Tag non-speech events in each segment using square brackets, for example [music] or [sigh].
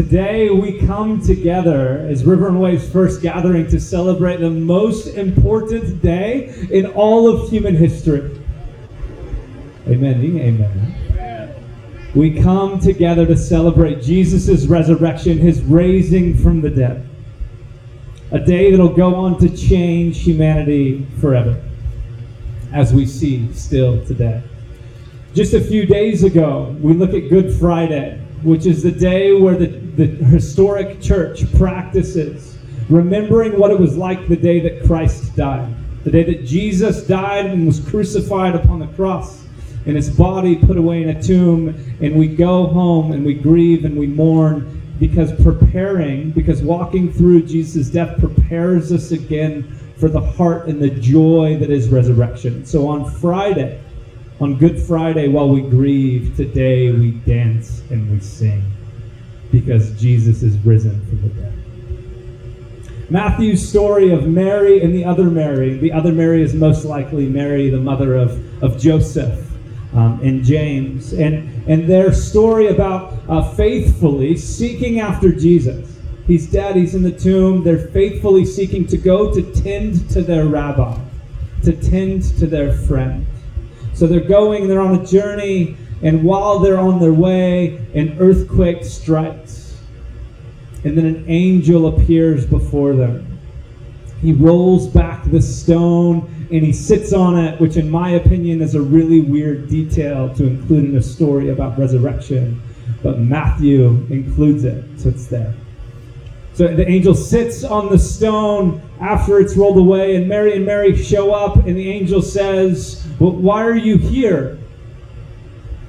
Today we come together as River and Way's first gathering to celebrate the most important day in all of human history. Amen. Amen. We come together to celebrate Jesus' resurrection, his raising from the dead. A day that'll go on to change humanity forever, as we see still today. Just a few days ago, we look at Good Friday, which is the day where the, the historic church practices remembering what it was like the day that Christ died, the day that Jesus died and was crucified upon the cross, and his body put away in a tomb, and we go home and we grieve and we mourn because preparing, because walking through Jesus' death prepares us again for the heart and the joy that is resurrection. So on Friday, on Good Friday, while we grieve, today we dance and we sing because Jesus is risen from the dead. Matthew's story of Mary and the other Mary, the other Mary is most likely Mary, the mother of, of Joseph um, and James, and, and their story about uh, faithfully seeking after Jesus. He's dead, he's in the tomb. They're faithfully seeking to go to tend to their rabbi, to tend to their friend. So they're going, they're on a journey, and while they're on their way, an earthquake strikes. And then an angel appears before them. He rolls back the stone and he sits on it, which, in my opinion, is a really weird detail to include in a story about resurrection. But Matthew includes it, so it's there. So the angel sits on the stone after it's rolled away, and Mary and Mary show up, and the angel says, Well, why are you here?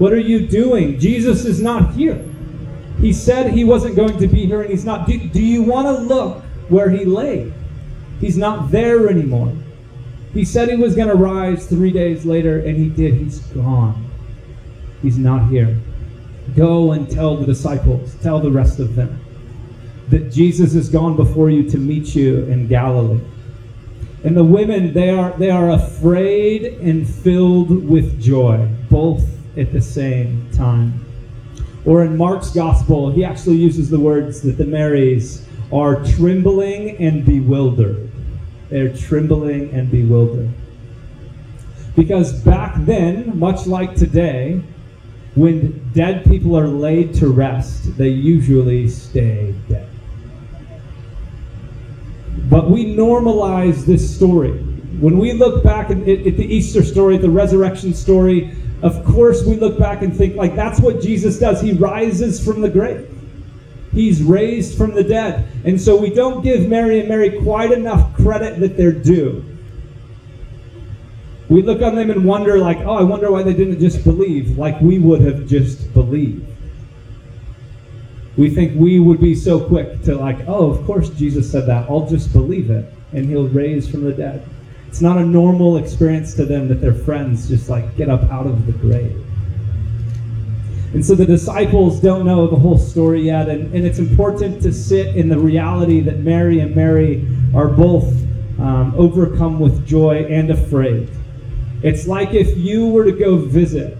What are you doing? Jesus is not here. He said he wasn't going to be here, and he's not. Do, do you want to look where he lay? He's not there anymore. He said he was going to rise three days later, and he did. He's gone. He's not here. Go and tell the disciples, tell the rest of them that Jesus has gone before you to meet you in Galilee. And the women, they are, they are afraid and filled with joy, both at the same time. Or in Mark's gospel, he actually uses the words that the Marys are trembling and bewildered. They're trembling and bewildered. Because back then, much like today, when dead people are laid to rest, they usually stay dead. But we normalize this story. When we look back at, at, the Easter story, the resurrection story, of course we look back and think, like, that's what Jesus does. He rises from the grave, He's raised from the dead. And so we don't give Mary and Mary quite enough credit that they're due. We look on them and wonder, like, oh, I wonder why they didn't just believe, like we would have just believed. We think we would be so quick to, like, oh, of course Jesus said that. I'll just believe it, and he'll raise from the dead. It's not a normal experience to them that their friends just, like, get up out of the grave. And so the disciples don't know the whole story yet, and, and it's important to sit in the reality that Mary and Mary are both um, overcome with joy and afraid. It's like if you were to go visit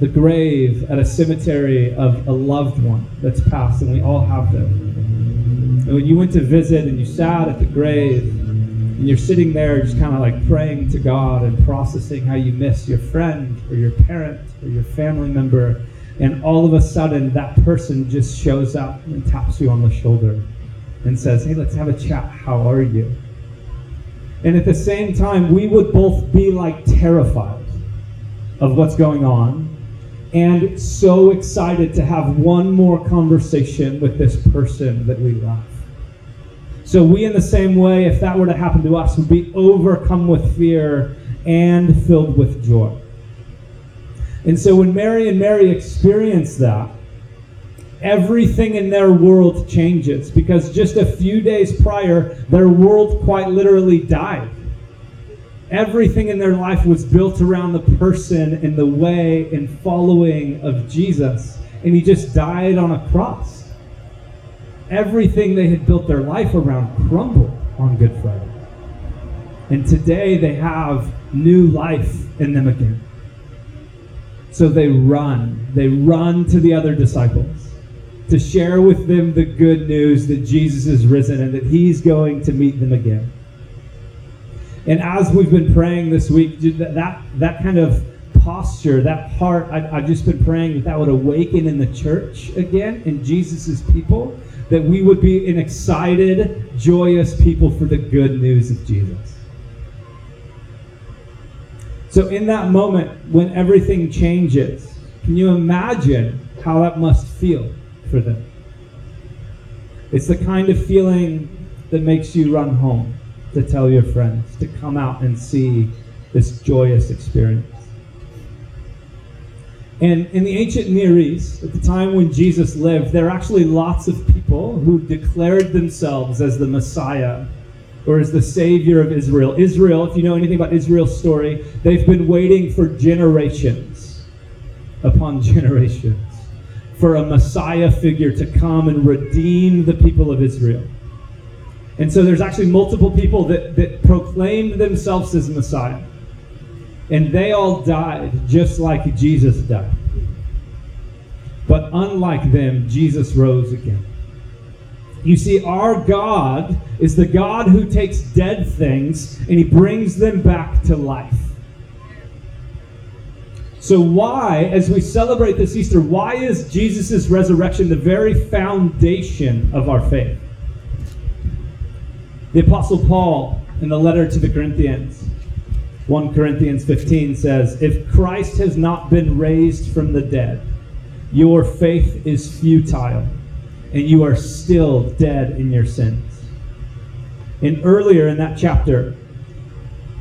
the grave at a cemetery of a loved one that's passed, and we all have them. And when you went to visit and you sat at the grave, and you're sitting there just kind of like praying to God and processing how you miss your friend or your parent or your family member, and all of a sudden that person just shows up and taps you on the shoulder and says, Hey, let's have a chat. How are you? And at the same time, we would both be like terrified of what's going on and so excited to have one more conversation with this person that we love. So, we, in the same way, if that were to happen to us, would be overcome with fear and filled with joy. And so, when Mary and Mary experience that, everything in their world changes because just a few days prior, their world quite literally died. Everything in their life was built around the person and the way and following of Jesus. And he just died on a cross. Everything they had built their life around crumbled on Good Friday. And today they have new life in them again. So they run. They run to the other disciples. to share with them the good news that Jesus is risen and that he's going to meet them again. And as we've been praying this week, that, that kind of posture, that heart, I, have just been praying that that would awaken in the church again, in Jesus' people, that we would be an excited, joyous people for the good news of Jesus. So, in that moment when everything changes, can you imagine how that must feel for them? It's the kind of feeling that makes you run home to tell your friends, to come out and see this joyous experience. And in the ancient Near East, at the time when Jesus lived, there were actually lots of people who declared themselves as the Messiah or as the Savior of Israel. Israel, if you know anything about Israel's story, they've been waiting for generations upon [laughs] generations for a Messiah figure to come and redeem the people of Israel. And so there's actually multiple people that, that proclaimed themselves as Messiah. And they all died just like Jesus died. But unlike them, Jesus rose again. You see, our God is the God who takes dead things and he brings them back to life. So, why, as we celebrate this Easter, why is Jesus' resurrection the very foundation of our faith? The Apostle Paul, in the letter to the Corinthians, 1 Corinthians 15 says, If Christ has not been raised from the dead, your faith is futile, and you are still dead in your sins. And earlier in that chapter,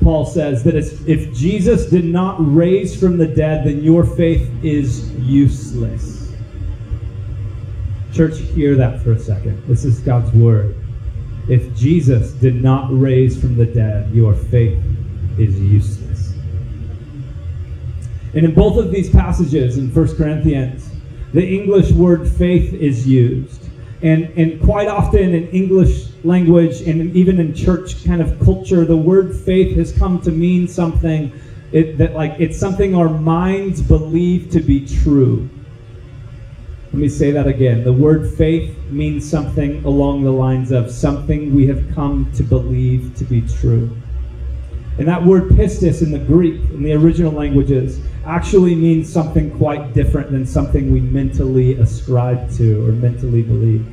Paul says that if Jesus did not raise from the dead, then your faith is useless. Church, hear that for a second. This is God's word. If Jesus did not raise from the dead, your faith is useless. And in both of these passages in 1 Corinthians, the English word faith is used. And, and quite often in English language and even in church kind of culture, the word faith has come to mean something it, that like it's something our minds believe to be true. Let me say that again. The word faith means something along the lines of something we have come to believe to be true. And that word pistis in the Greek, in the original languages, actually means something quite different than something we mentally ascribe to or mentally believe.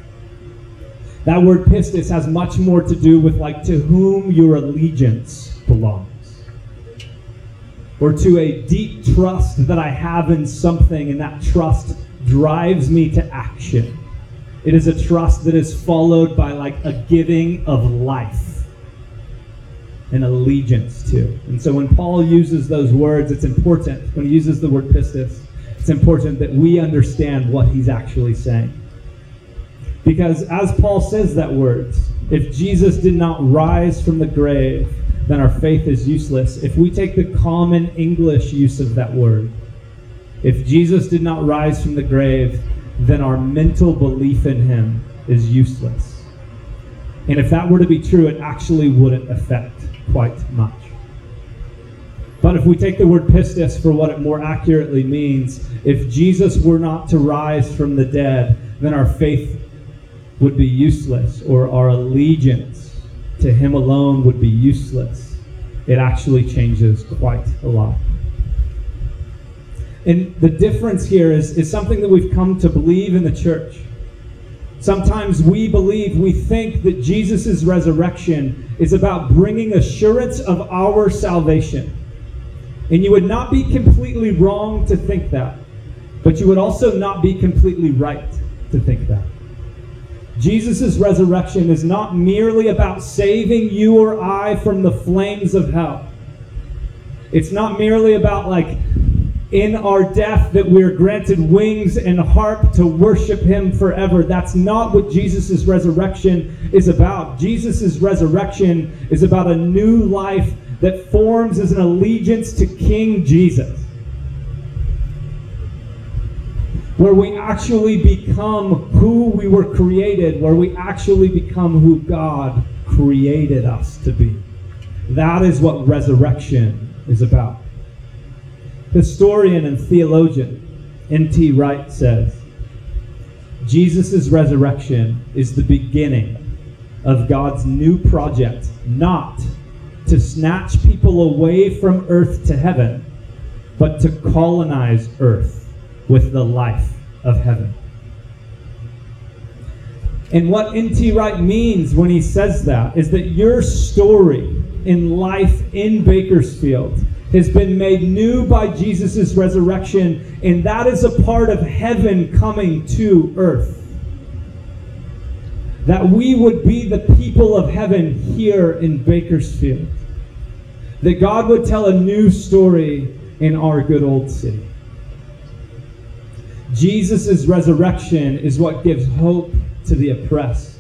That word pistis has much more to do with like to whom your allegiance belongs. Or to a deep trust that I have in something, and that trust drives me to action. It is a trust that is followed by like a giving of life and allegiance to. And so when Paul uses those words, it's important. When he uses the word pistis, it's important that we understand what he's actually saying. Because as Paul says that word, if Jesus did not rise from the grave, then our faith is useless. If we take the common English use of that word, if Jesus did not rise from the grave, then our mental belief in him is useless. And if that were to be true, it actually wouldn't affect quite much. But if we take the word pistis for what it more accurately means, if Jesus were not to rise from the dead, then our faith would be useless, or our allegiance to Him alone would be useless. It actually changes quite a lot. And the difference here is, is something that we've come to believe in the church. Sometimes we believe, we think that Jesus' resurrection is about bringing assurance of our salvation. And you would not be completely wrong to think that, but you would also not be completely right to think that. Jesus' resurrection is not merely about saving you or I from the flames of hell. It's not merely about like in our death that we're granted wings and harp to worship him forever. That's not what Jesus' resurrection is about. Jesus' resurrection is about a new life that forms as an allegiance to King Jesus. Where we actually become who we were created, where we actually become who God created us to be. That is what resurrection is about. Historian and theologian N.T. Wright says Jesus' resurrection is the beginning of God's new project, not to snatch people away from earth to heaven, but to colonize earth with the life of heaven. And what N.T. Wright means when he says that is that your story in life in Bakersfield has been made new by Jesus' resurrection, and that is a part of heaven coming to earth. That we would be the people of heaven here in Bakersfield. That God would tell a new story in our good old city. Jesus' resurrection is what gives hope to the oppressed,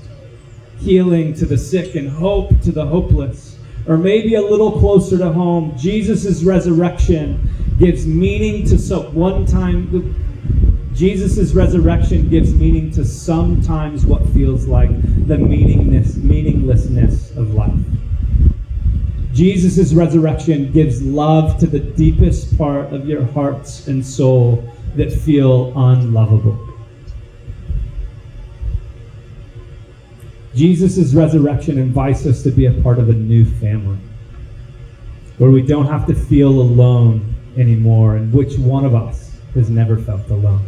healing to the sick, and hope to the hopeless. Or maybe a little closer to home, Jesus' resurrection gives meaning to some one time. Jesus' resurrection gives meaning to sometimes what feels like the meaningless, meaninglessness of life. Jesus' resurrection gives love to the deepest part of your hearts and soul that feel unlovable. Jesus' resurrection invites us to be a part of a new family where we don't have to feel alone anymore, and which one of us has never felt alone?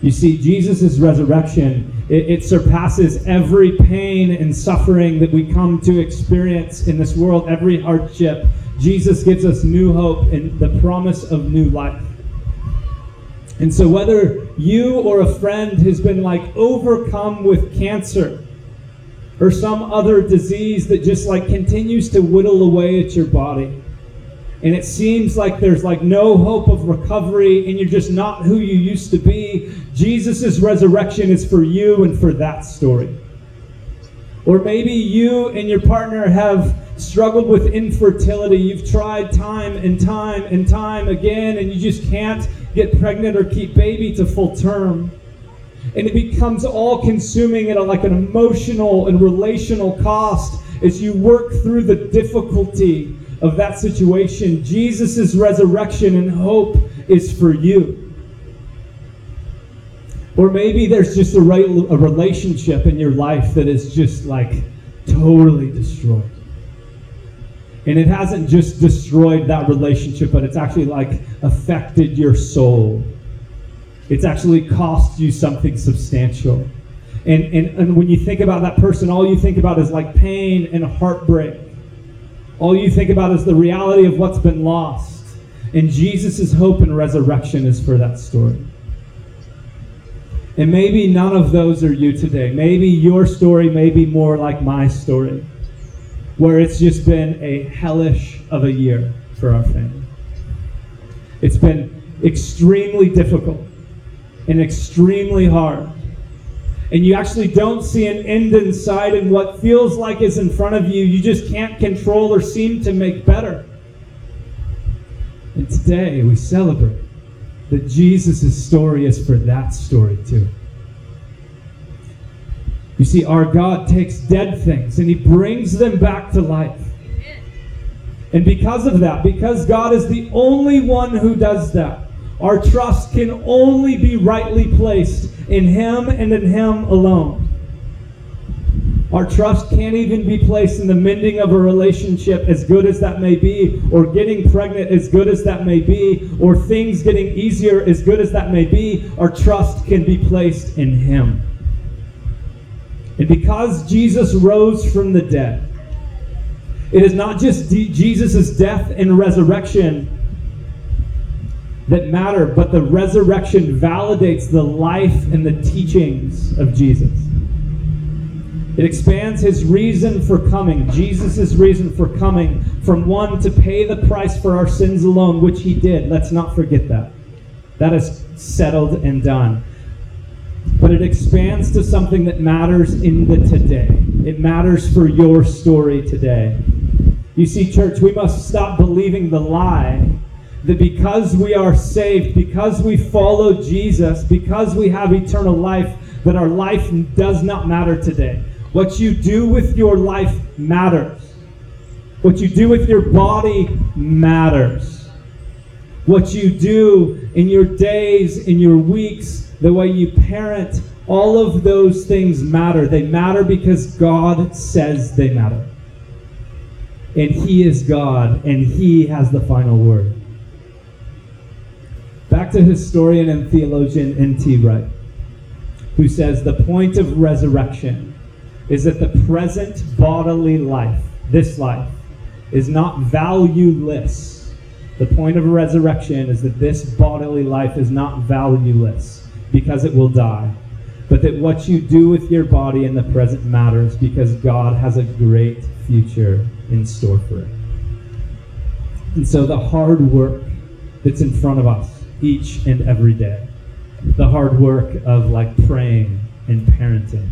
You see, Jesus' resurrection, it, it, surpasses every pain and suffering that we come to experience in this world, every hardship. Jesus gives us new hope and the promise of new life. And so, whether you or a friend has been like overcome with cancer or some other disease that just like continues to whittle away at your body, and it seems like there's like no hope of recovery and you're just not who you used to be, Jesus' resurrection is for you and for that story. Or maybe you and your partner have struggled with infertility. You've tried time and time and time again, and you just can't get pregnant or keep baby to full term. And it becomes all consuming at a, like an emotional and relational cost as you work through the difficulty of that situation. Jesus' resurrection and hope is for you. Or maybe there's just a, a relationship in your life that is just like totally destroyed. And it hasn't just destroyed that relationship, but it's actually like affected your soul. It's actually cost you something substantial. And, and, and when you think about that person, all you think about is like pain and heartbreak. All you think about is the reality of what's been lost. And Jesus' hope and resurrection is for that story. And maybe none of those are you today. Maybe your story may be more like my story where it's just been a hellish of a year for our family. It's been extremely difficult and extremely hard. And you actually don't see an end in sight, and what feels like is in front of you, you just can't control or seem to make better. And today we celebrate that Jesus' story is for that story too. You see, our God takes dead things and he brings them back to life. And because of that, because God is the only one who does that, our trust can only be rightly placed in Him and in Him alone. Our trust can't even be placed in the mending of a relationship, as good as that may be, or getting pregnant, as good as that may be, or things getting easier, as good as that may be. Our trust can be placed in Him. And because Jesus rose from the dead, it is not just Jesus' death and resurrection that matter, but the resurrection validates the life and the teachings of Jesus. It expands his reason for coming, Jesus' reason for coming, from one to pay the price for our sins alone, which he did. Let's not forget that. That is settled and done but it expands to something that matters in the today. It matters for your story today. You see, church, we must stop believing the lie that because we are saved, because we follow Jesus, because we have eternal life, that our life does not matter today. What you do with your life matters. What you do with your body matters. What you do in your days, in your weeks, the way you parent, all of those things matter. They matter because God says they matter. And He is God, and He has the final word. Back to historian and theologian N.T. Wright, who says the point of resurrection is that the present bodily life, this life, is not valueless. The point of resurrection is that this bodily life is not valueless because it will die, but that what you do with your body in the present matters because God has a great future in store for it. And so the hard work that's in front of us each and every day, the hard work of like praying and parenting,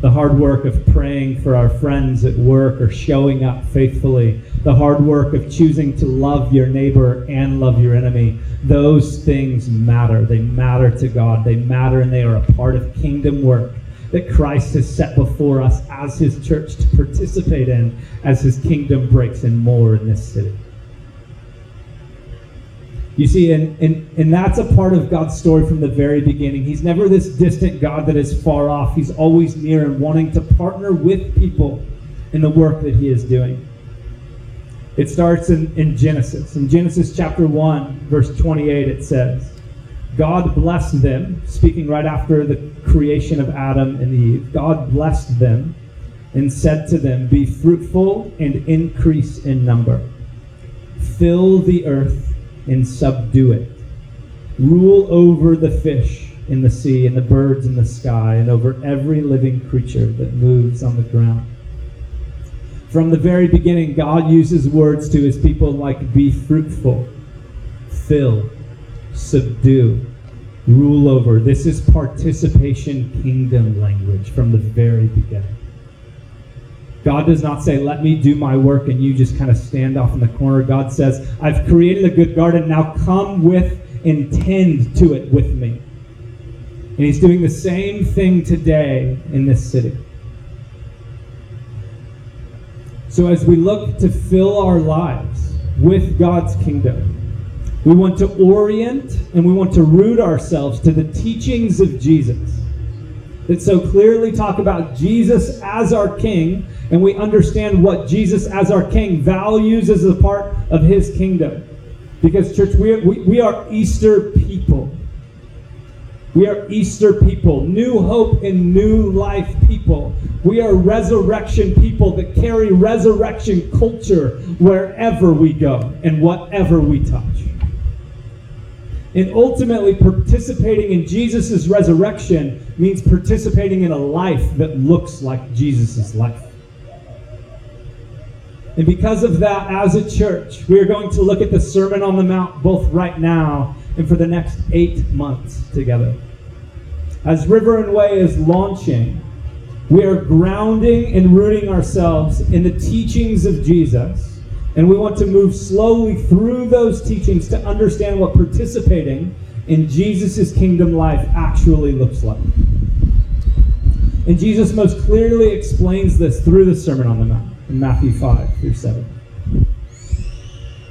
the hard work of praying for our friends at work or showing up faithfully, the hard work of choosing to love your neighbor and love your enemy, those things matter. They matter to God. They matter and they are a part of kingdom work that Christ has set before us as his church to participate in as his kingdom breaks in more in this city. You see, and, and, and that's a part of God's story from the very beginning. He's never this distant God that is far off. He's always near and wanting to partner with people in the work that He is doing. It starts in, in Genesis. In Genesis chapter 1, verse 28, it says, God blessed them, speaking right after the creation of Adam and Eve. God blessed them and said to them, Be fruitful and increase in number. Fill the earth and subdue it. Rule over the fish in the sea and the birds in the sky and over every living creature that moves on the ground. From the very beginning, God uses words to his people like be fruitful, fill, subdue, rule over. This is participation kingdom language from the very beginning. God does not say, let me do my work and you just kind of stand off in the corner. God says, I've created a good garden. Now come with and tend to it with me. And he's doing the same thing today in this city. So as we look to fill our lives with God's kingdom, we want to orient and we want to root ourselves to the teachings of Jesus that so clearly talk about Jesus as our King, and we understand what Jesus as our King values as a part of his kingdom. Because, church, we are, we, we are Easter people. We are Easter people, new hope and new life people. We are resurrection people that carry resurrection culture wherever we go and whatever we touch. And ultimately, participating in Jesus' resurrection means participating in a life that looks like Jesus' life. And because of that, as a church, we are going to look at the Sermon on the Mount both right now and for the next eight months together. As River and Way is launching, we are grounding and rooting ourselves in the teachings of Jesus and we want to move slowly through those teachings to understand what participating in Jesus' kingdom life actually looks like. And Jesus most clearly explains this through the Sermon on the Mount in Matthew 5 through 7.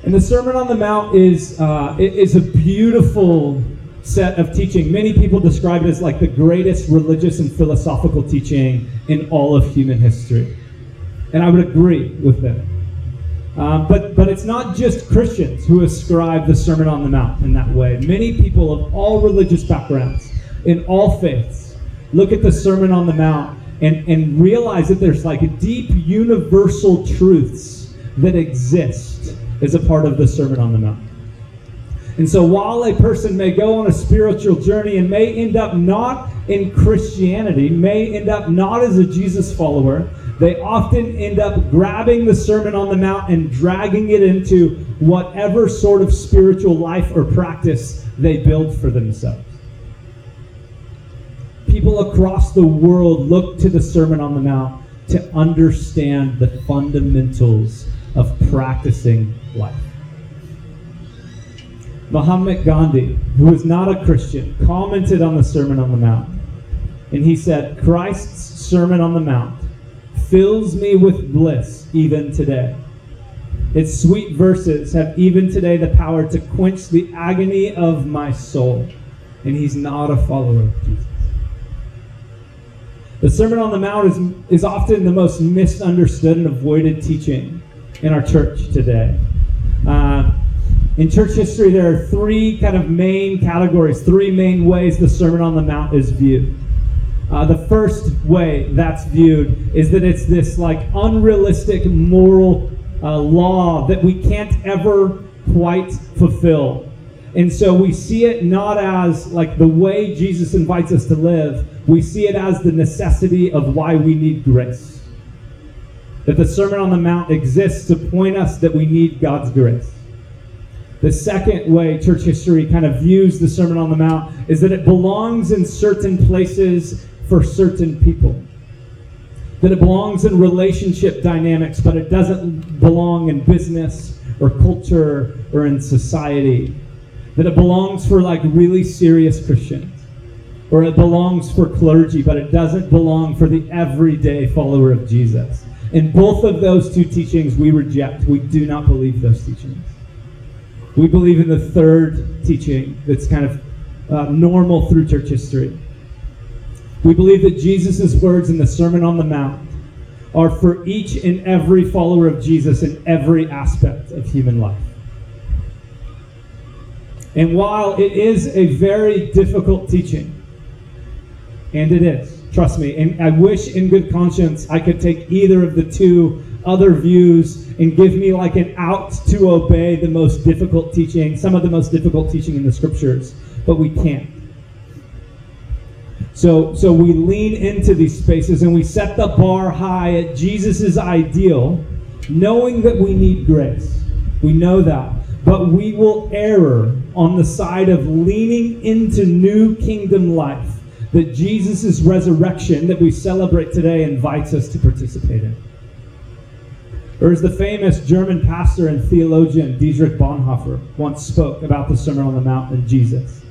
And the Sermon on the Mount is, uh, is a beautiful set of teaching. Many people describe it as like the greatest religious and philosophical teaching in all of human history. And I would agree with them. Um, but, but it's not just Christians who ascribe the Sermon on the Mount in that way. Many people of all religious backgrounds, in all faiths, look at the Sermon on the Mount and, and realize that there's like deep universal truths that exist as a part of the Sermon on the Mount. And so while a person may go on a spiritual journey and may end up not in Christianity, may end up not as a Jesus follower, they often end up grabbing the Sermon on the Mount and dragging it into whatever sort of spiritual life or practice they build for themselves. People across the world look to the Sermon on the Mount to understand the fundamentals of practicing life. Mahatma Gandhi, who was not a Christian, commented on the Sermon on the Mount. And he said, Christ's Sermon on the Mount fills me with bliss even today. Its sweet verses have even today the power to quench the agony of my soul and he's not a follower of Jesus. The Sermon on the Mount is, is often the most misunderstood and avoided teaching in our church today. Uh, in church history, there are three kind of main categories, three main ways the Sermon on the Mount is viewed. Uh, the first way that's viewed is that it's this like unrealistic moral uh, law that we can't ever quite fulfill. And so we see it not as like the way Jesus invites us to live, we see it as the necessity of why we need grace. That the Sermon on the Mount exists to point us that we need God's grace. The second way church history kind of views the Sermon on the Mount is that it belongs in certain places for certain people. That it belongs in relationship dynamics, but it doesn't belong in business or culture or in society. That it belongs for like really serious Christians. Or it belongs for clergy, but it doesn't belong for the everyday follower of Jesus. In both of those two teachings, we reject. We do not believe those teachings. We believe in the third teaching that's kind of uh, normal through church history we believe that Jesus' words in the Sermon on the Mount are for each and every follower of Jesus in every aspect of human life. And while it is a very difficult teaching, and it is, trust me, and I wish in good conscience I could take either of the two other views and give me like an out to obey the most difficult teaching, some of the most difficult teaching in the scriptures, but we can't. So, so we lean into these spaces and we set the bar high at Jesus' ideal, knowing that we need grace. We know that. But we will err on the side of leaning into new kingdom life that Jesus' resurrection that we celebrate today invites us to participate in. Or as the famous German pastor and theologian Dietrich Bonhoeffer once spoke about the Sermon on the Mount and Jesus.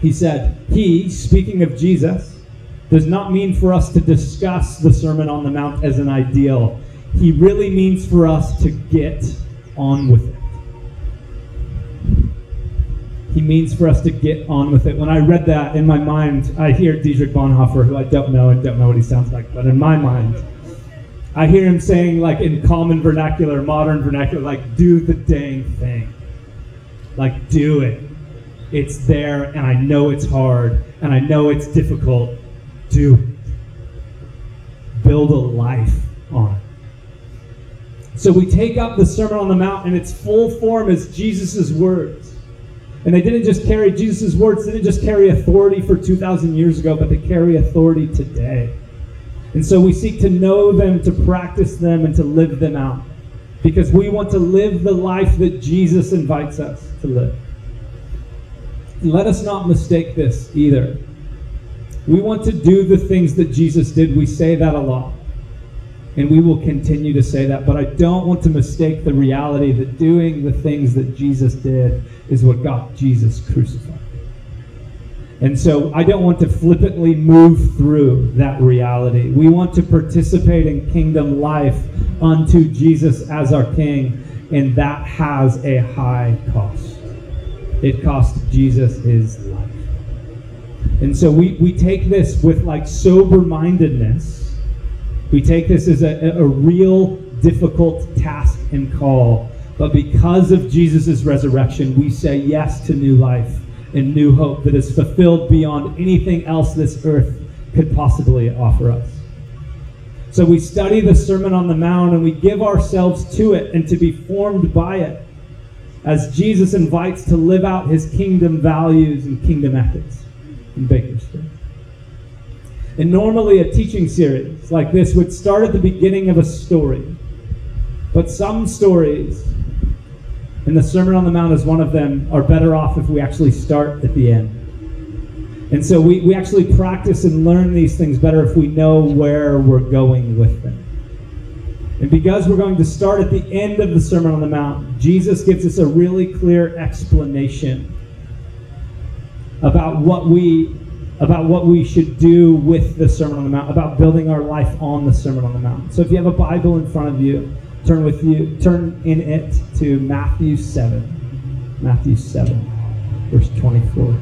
He said, He, speaking of Jesus, does not mean for us to discuss the Sermon on the Mount as an ideal. He really means for us to get on with it. He means for us to get on with it. When I read that in my mind, I hear Dietrich Bonhoeffer, who I don't know and don't know what he sounds like, but in my mind, I hear him saying, like in common vernacular, modern vernacular, like, do the dang thing. Like, do it. It's there, and I know it's hard, and I know it's difficult. Do it. Build a life on it. So we take up the Sermon on the Mount in its full form as Jesus' words. And they didn't just carry Jesus' words, they didn't just carry authority for 2,000 years ago, but they carry authority today. And so we seek to know them, to practice them, and to live them out. Because we want to live the life that Jesus invites us to live And let us not mistake this either. We want to do the things that Jesus did. We say that a lot. And we will continue to say that. But I don't want to mistake the reality that doing the things that Jesus did is what got Jesus crucified. And so I don't want to flippantly move through that reality. We want to participate in kingdom life unto Jesus as our King, and that has a high cost. It cost Jesus his life. And so we, we take this with like sober mindedness. We take this as a, a real difficult task and call. But because of Jesus' resurrection, we say yes to new life and new hope that is fulfilled beyond anything else this earth could possibly offer us. So we study the Sermon on the Mount and we give ourselves to it and to be formed by it as Jesus invites to live out his kingdom values and kingdom ethics in Bakersfield. And normally, a teaching series like this would start at the beginning of a story. But some stories, and the Sermon on the Mount is one of them, are better off if we actually start at the end. And so we, we actually practice and learn these things better if we know where we're going with them. And because we're going to start at the end of the Sermon on the Mount, Jesus gives us a really clear explanation about what we about what we should do with the Sermon on the Mount, about building our life on the Sermon on the Mount. So if you have a Bible in front of you, turn with you, turn in it to Matthew 7. Matthew 7, verse 24.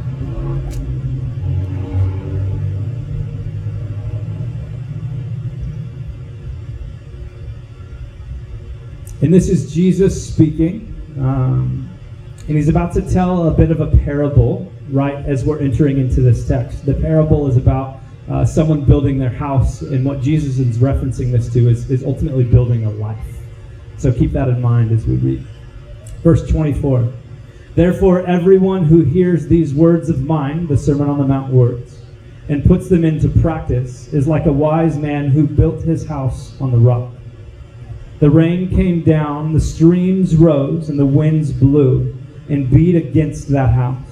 And this is Jesus speaking. Um, and he's about to tell a bit of a parable right as we're entering into this text. The parable is about uh, someone building their house, and what Jesus is referencing this to is, is ultimately building a life. So keep that in mind as we read. Verse 24 Therefore, everyone who hears these words of mine, the Sermon on the Mount words, and puts them into practice is like a wise man who built his house on the rock. The rain came down, the streams rose, and the winds blew and beat against that house.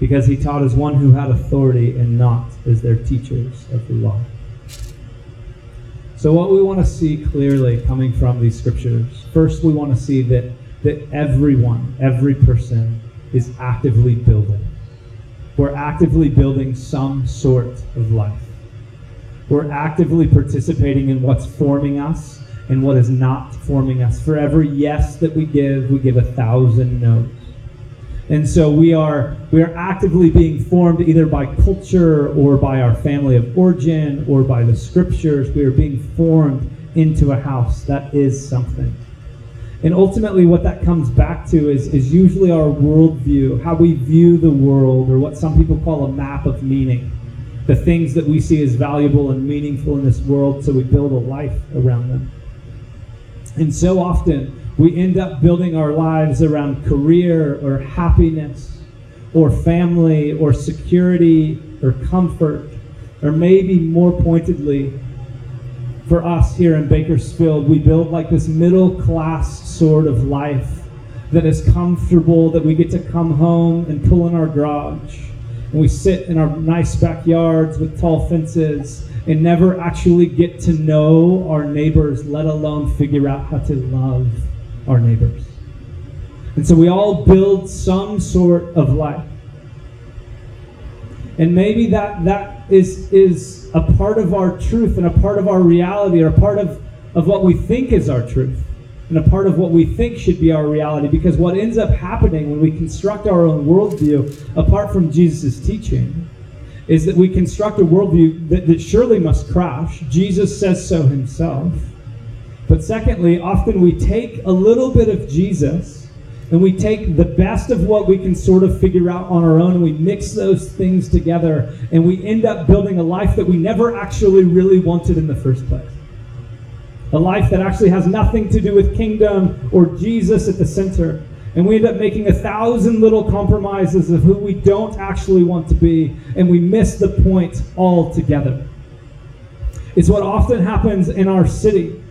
because he taught as one who had authority and not as their teachers of the law. So, what we want to see clearly coming from these scriptures first, we want to see that, that everyone, every person, is actively building. We're actively building some sort of life. We're actively participating in what's forming us and what is not forming us. For every yes that we give, we give a thousand no's. And so we are we are actively being formed either by culture or by our family of origin or by the scriptures. We are being formed into a house that is something. And ultimately, what that comes back to is, is usually our worldview, how we view the world, or what some people call a map of meaning. The things that we see as valuable and meaningful in this world, so we build a life around them. And so often, we end up building our lives around career or happiness or family or security or comfort, or maybe more pointedly, for us here in Bakersfield, we build like this middle class sort of life that is comfortable, that we get to come home and pull in our garage. And we sit in our nice backyards with tall fences and never actually get to know our neighbors, let alone figure out how to love our neighbors. And so we all build some sort of life. And maybe that, that is, is a part of our truth and a part of our reality or a part of, of what we think is our truth and a part of what we think should be our reality. Because what ends up happening when we construct our own worldview, apart from Jesus' teaching, is that we construct a worldview that, that surely must crash. Jesus says so himself. But secondly, often we take a little bit of Jesus and we take the best of what we can sort of figure out on our own and we mix those things together and we end up building a life that we never actually really wanted in the first place. A life that actually has nothing to do with kingdom or Jesus at the center. And we end up making a thousand little compromises of who we don't actually want to be, and we miss the point altogether. It's what often happens in our city.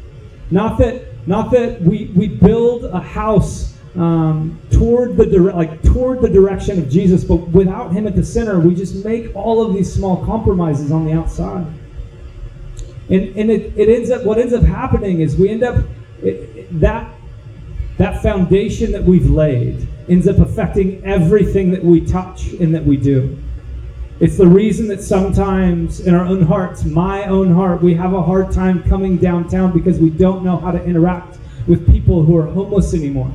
Not that, not that we, we build a house um, toward the dire- like toward the direction of Jesus, but without Him at the center, we just make all of these small compromises on the outside. And, and it, it ends up what ends up happening is we end up it, that that foundation that we've laid ends up affecting everything that we touch and that we do. It's the reason that sometimes in our own hearts, my own heart, we have a hard time coming downtown because we don't know how to interact with people who are homeless anymore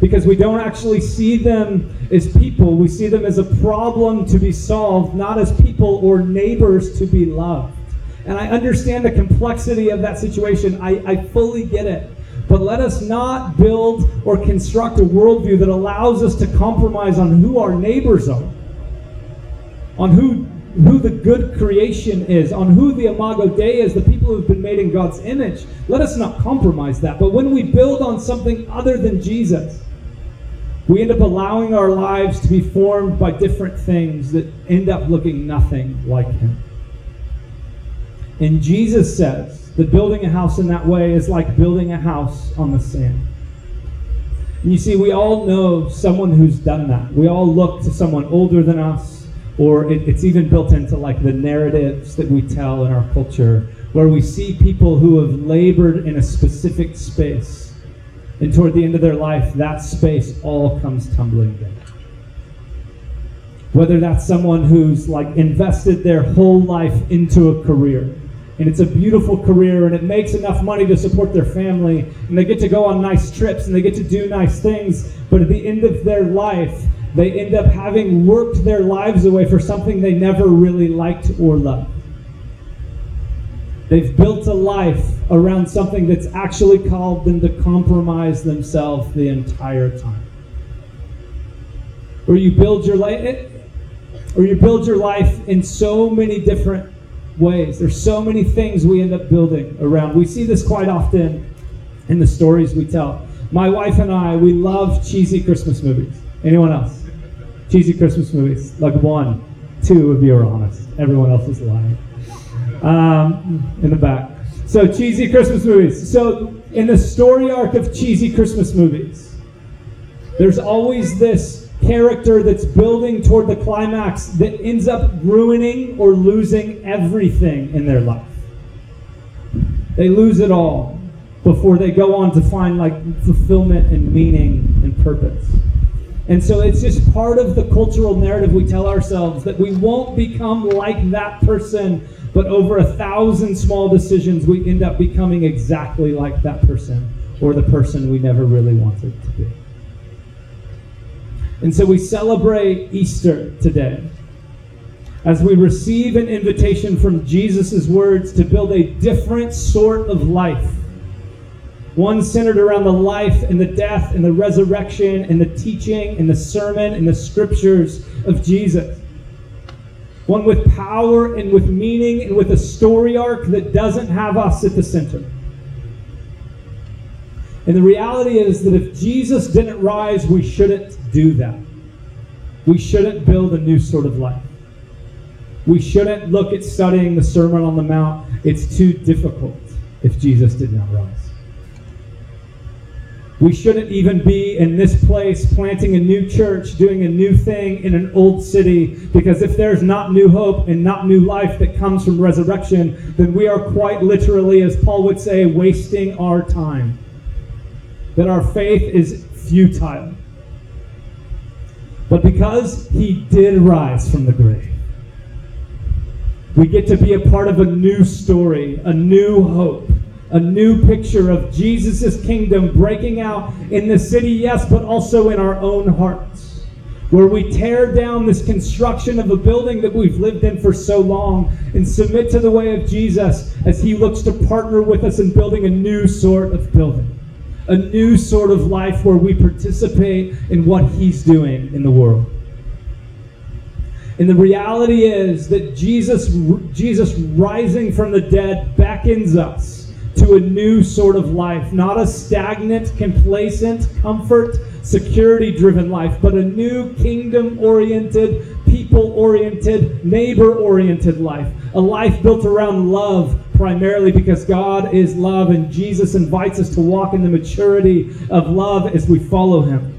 because we don't actually see them as people. We see them as a problem to be solved, not as people or neighbors to be loved. And I understand the complexity of that situation. I, I fully get it. But let us not build or construct a worldview that allows us to compromise on who our neighbors are, on who who the good creation is, on who the Imago Dei is, the people who have been made in God's image. Let us not compromise that. But when we build on something other than Jesus, we end up allowing our lives to be formed by different things that end up looking nothing like Him. And Jesus says that building a house in that way is like building a house on the sand. And you see, we all know someone who's done that. We all look to someone older than us, or it, it's even built into like the narratives that we tell in our culture, where we see people who have labored in a specific space And toward the end of their life, that space all comes tumbling down. Whether that's someone who's like invested their whole life into a career, and it's a beautiful career and it makes enough money to support their family and they get to go on nice trips and they get to do nice things but at the end of their life they end up having worked their lives away for something they never really liked or loved they've built a life around something that's actually called them to compromise themselves the entire time or you build your life or you build your life in so many different ways. There's so many things we end up building around. We see this quite often in the stories we tell. My wife and I, we love cheesy Christmas movies. Anyone else? Cheesy Christmas movies. Like one, two of you are honest. Everyone else is lying. Um, in the back. So, cheesy Christmas movies. So, in the story arc of cheesy Christmas movies, there's always this character that's building toward the climax that ends up ruining or losing everything in their life. They lose it all before they go on to find like fulfillment and meaning and purpose. And so it's just part of the cultural narrative we tell ourselves that we won't become like that person, but over a thousand small decisions, we end up becoming exactly like that person or the person we never really wanted to be. And so we celebrate Easter today as we receive an invitation from Jesus' words to build a different sort of life. One centered around the life and the death and the resurrection and the teaching and the sermon and the scriptures of Jesus. One with power and with meaning and with a story arc that doesn't have us at the center. And the reality is that if Jesus didn't rise, we shouldn't do that. We shouldn't build a new sort of life. We shouldn't look at studying the Sermon on the Mount. It's too difficult if Jesus did not rise. We shouldn't even be in this place planting a new church, doing a new thing in an old city, because if there's not new hope and not new life that comes from resurrection, then we are quite literally, as Paul would say, wasting our time. That our faith is futile. But because he did rise from the grave, we get to be a part of a new story, a new hope, a new picture of Jesus' kingdom breaking out in the city, yes, but also in our own hearts. Where we tear down this construction of a building that we've lived in for so long and submit to the way of Jesus as he looks to partner with us in building a new sort of building a new sort of life where we participate in what He's doing in the world. And the reality is that Jesus, Jesus rising from the dead beckons us to a new sort of life, not a stagnant, complacent, comfort, security driven life, but a new kingdom oriented, people oriented, neighbor oriented life. A life built around love, primarily because God is love, and Jesus invites us to walk in the maturity of love as we follow Him.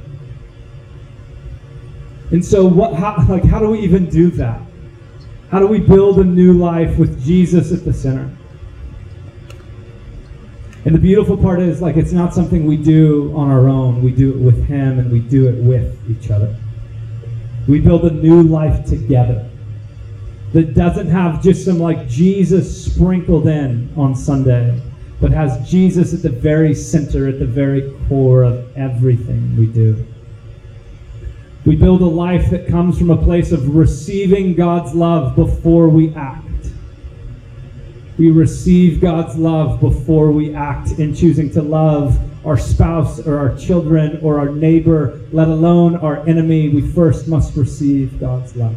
And so, what? How, like, how do we even do that? How do we build a new life with Jesus at the center? And the beautiful part is, like, it's not something we do on our own. We do it with Him and we do it with each other. We build a new life together that doesn't have just some, like, Jesus sprinkled in on Sunday, but has Jesus at the very center, at the very core of everything we do. We build a life that comes from a place of receiving God's love before we act we receive God's love before we act in choosing to love our spouse or our children or our neighbor, let alone our enemy. We first must receive God's love.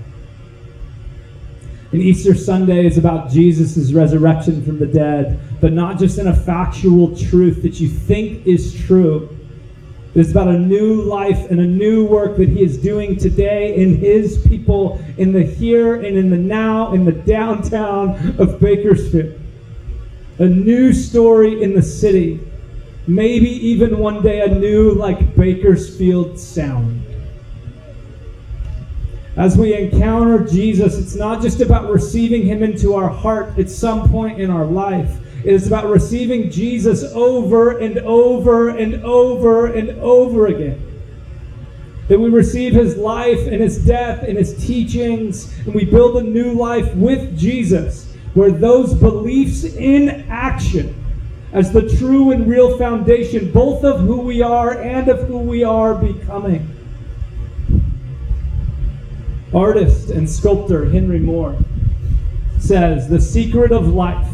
And Easter Sunday is about Jesus' resurrection from the dead, but not just in a factual truth that you think is true. It's about a new life and a new work that He is doing today in His people, in the here and in the now, in the downtown of Bakersfield. A new story in the city. Maybe even one day a new, like, Bakersfield sound. As we encounter Jesus, it's not just about receiving Him into our heart at some point in our life. It is about receiving Jesus over and over and over and over again. That we receive his life and his death and his teachings, and we build a new life with Jesus, where those beliefs in action as the true and real foundation, both of who we are and of who we are becoming. Artist and sculptor Henry Moore says the secret of life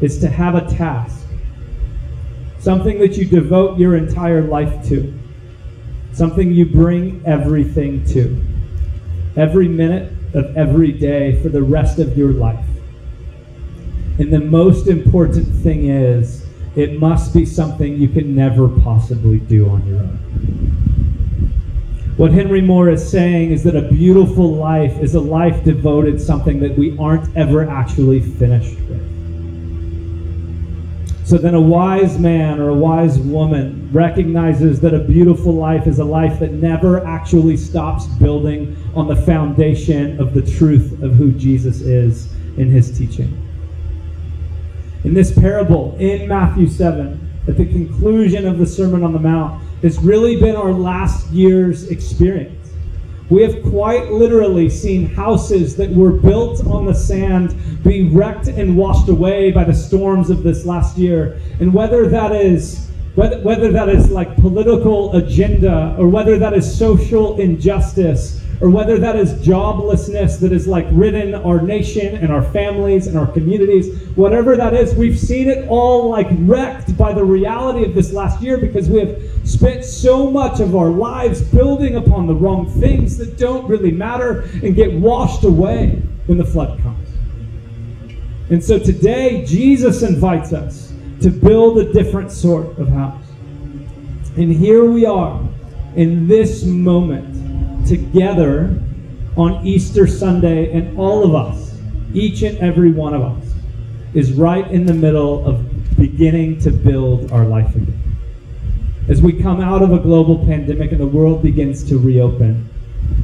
is to have a task, something that you devote your entire life to, something you bring everything to, every minute of every day for the rest of your life. And the most important thing is, it must be something you can never possibly do on your own. What Henry Moore is saying is that a beautiful life is a life devoted something that we aren't ever actually finished with. So then a wise man or a wise woman recognizes that a beautiful life is a life that never actually stops building on the foundation of the truth of who Jesus is in his teaching in this parable in Matthew 7, at the conclusion of the Sermon on the Mount, has really been our last year's experience. We have quite literally seen houses that were built on the sand be wrecked and washed away by the storms of this last year. And whether that is whether, whether that is like political agenda or whether that is social injustice or whether that is joblessness that is like ridden our nation and our families and our communities, whatever that is, we've seen it all like wrecked by the reality of this last year because we have spent so much of our lives building upon the wrong things that don't really matter and get washed away when the flood comes. And so today, Jesus invites us to build a different sort of house. And here we are in this moment together on Easter Sunday, and all of us, each and every one of us, is right in the middle of beginning to build our life again. As we come out of a global pandemic and the world begins to reopen,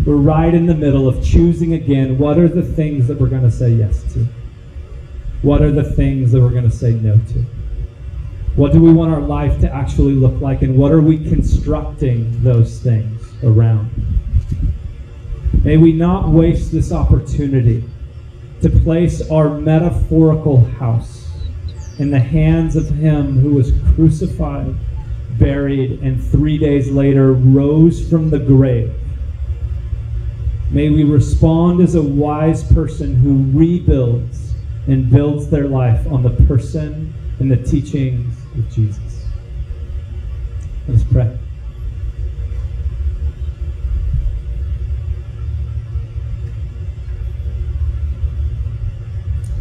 we're right in the middle of choosing again what are the things that we're going to say yes to? What are the things that we're going to say no to? What do we want our life to actually look like, and what are we constructing those things around? May we not waste this opportunity to place our metaphorical house in the hands of Him who was crucified, buried, and three days later rose from the grave. May we respond as a wise person who rebuilds and builds their life on the person and the teachings of Jesus. Let's pray.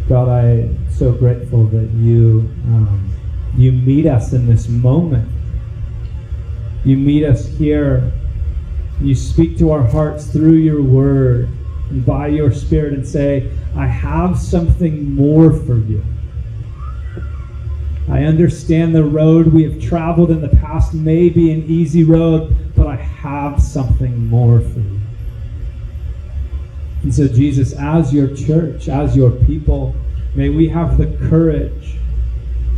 God, I'm so grateful that you um, you meet us in this moment. You meet us here. You speak to our hearts through your word and by your spirit and say, I have something more for you. I understand the road we have traveled in the past may be an easy road, but I have something more for you. And so, Jesus, as your church, as your people, may we have the courage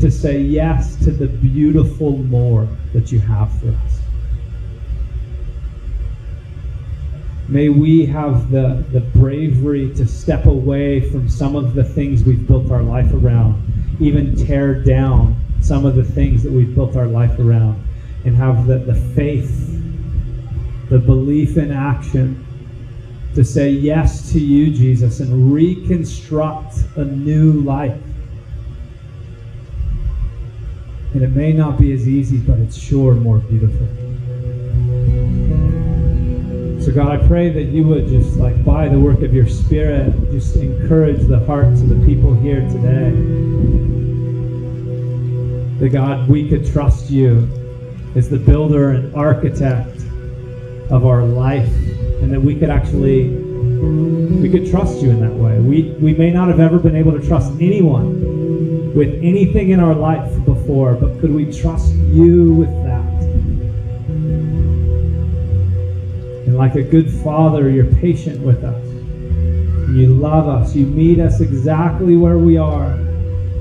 to say yes to the beautiful more that you have for us. May we have the, the bravery to step away from some of the things we've built our life around, even tear down some of the things that we've built our life around, and have the, the faith, the belief in action to say yes to you, Jesus, and reconstruct a new life. And it may not be as easy, but it's sure more beautiful. So, God, I pray that you would just, like, by the work of your Spirit, just encourage the hearts of the people here today. That, God, we could trust you as the builder and architect of our life and that we could actually we could trust you in that way. We we may not have ever been able to trust anyone with anything in our life before, but could we trust you with that? And like a good father, you're patient with us. You love us. You meet us exactly where we are.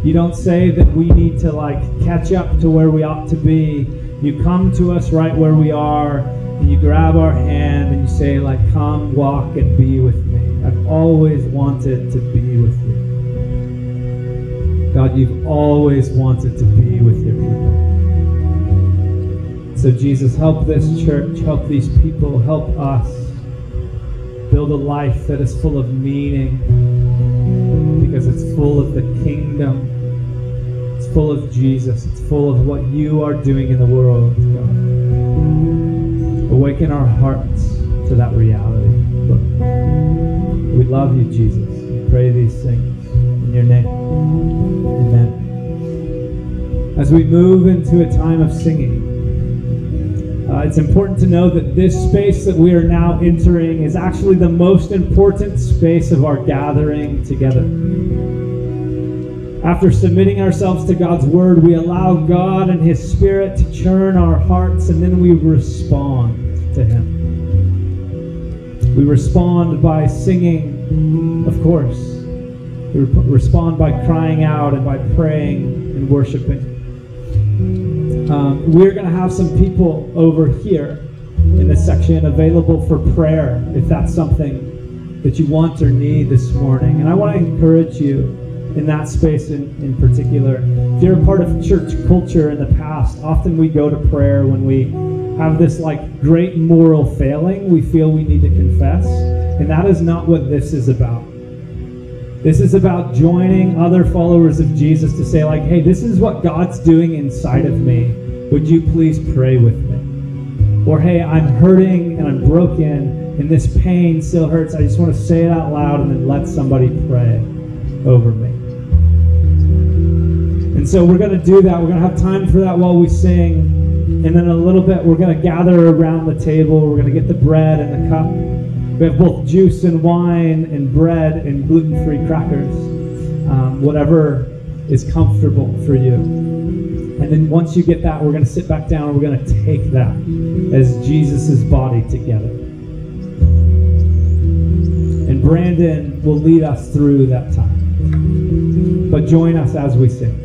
You don't say that we need to like catch up to where we ought to be. You come to us right where we are and you grab our hand say like come walk and be with me. I've always wanted to be with you. God, you've always wanted to be with your people. So, Jesus, help this church, help these people, help us build a life that is full of meaning because it's full of the kingdom. It's full of Jesus. It's full of what you are doing in the world, God. Awaken our hearts that reality. We love you, Jesus. We pray these things in your name. Amen. As we move into a time of singing, uh, it's important to know that this space that we are now entering is actually the most important space of our gathering together. After submitting ourselves to God's word, we allow God and His Spirit to churn our hearts, and then we respond to Him. We respond by singing, of course. We respond by crying out and by praying and worshiping. Um, we're going to have some people over here in this section available for prayer if that's something that you want or need this morning. And I want to encourage you in that space in, in particular. If you're a part of church culture in the past, often we go to prayer when we have this like great moral failing we feel we need to confess. And that is not what this is about. This is about joining other followers of Jesus to say, like, hey, this is what God's doing inside of me. Would you please pray with me? Or, hey, I'm hurting and I'm broken and this pain still hurts. I just want to say it out loud and then let somebody pray over me. And so we're going to do that. We're going to have time for that while we sing. And then a little bit, we're going to gather around the table. We're going to get the bread and the cup. We have both juice and wine and bread and gluten free crackers, um, whatever is comfortable for you. And then once you get that, we're going to sit back down and we're going to take that as Jesus' body together. And Brandon will lead us through that time. But join us as we sing.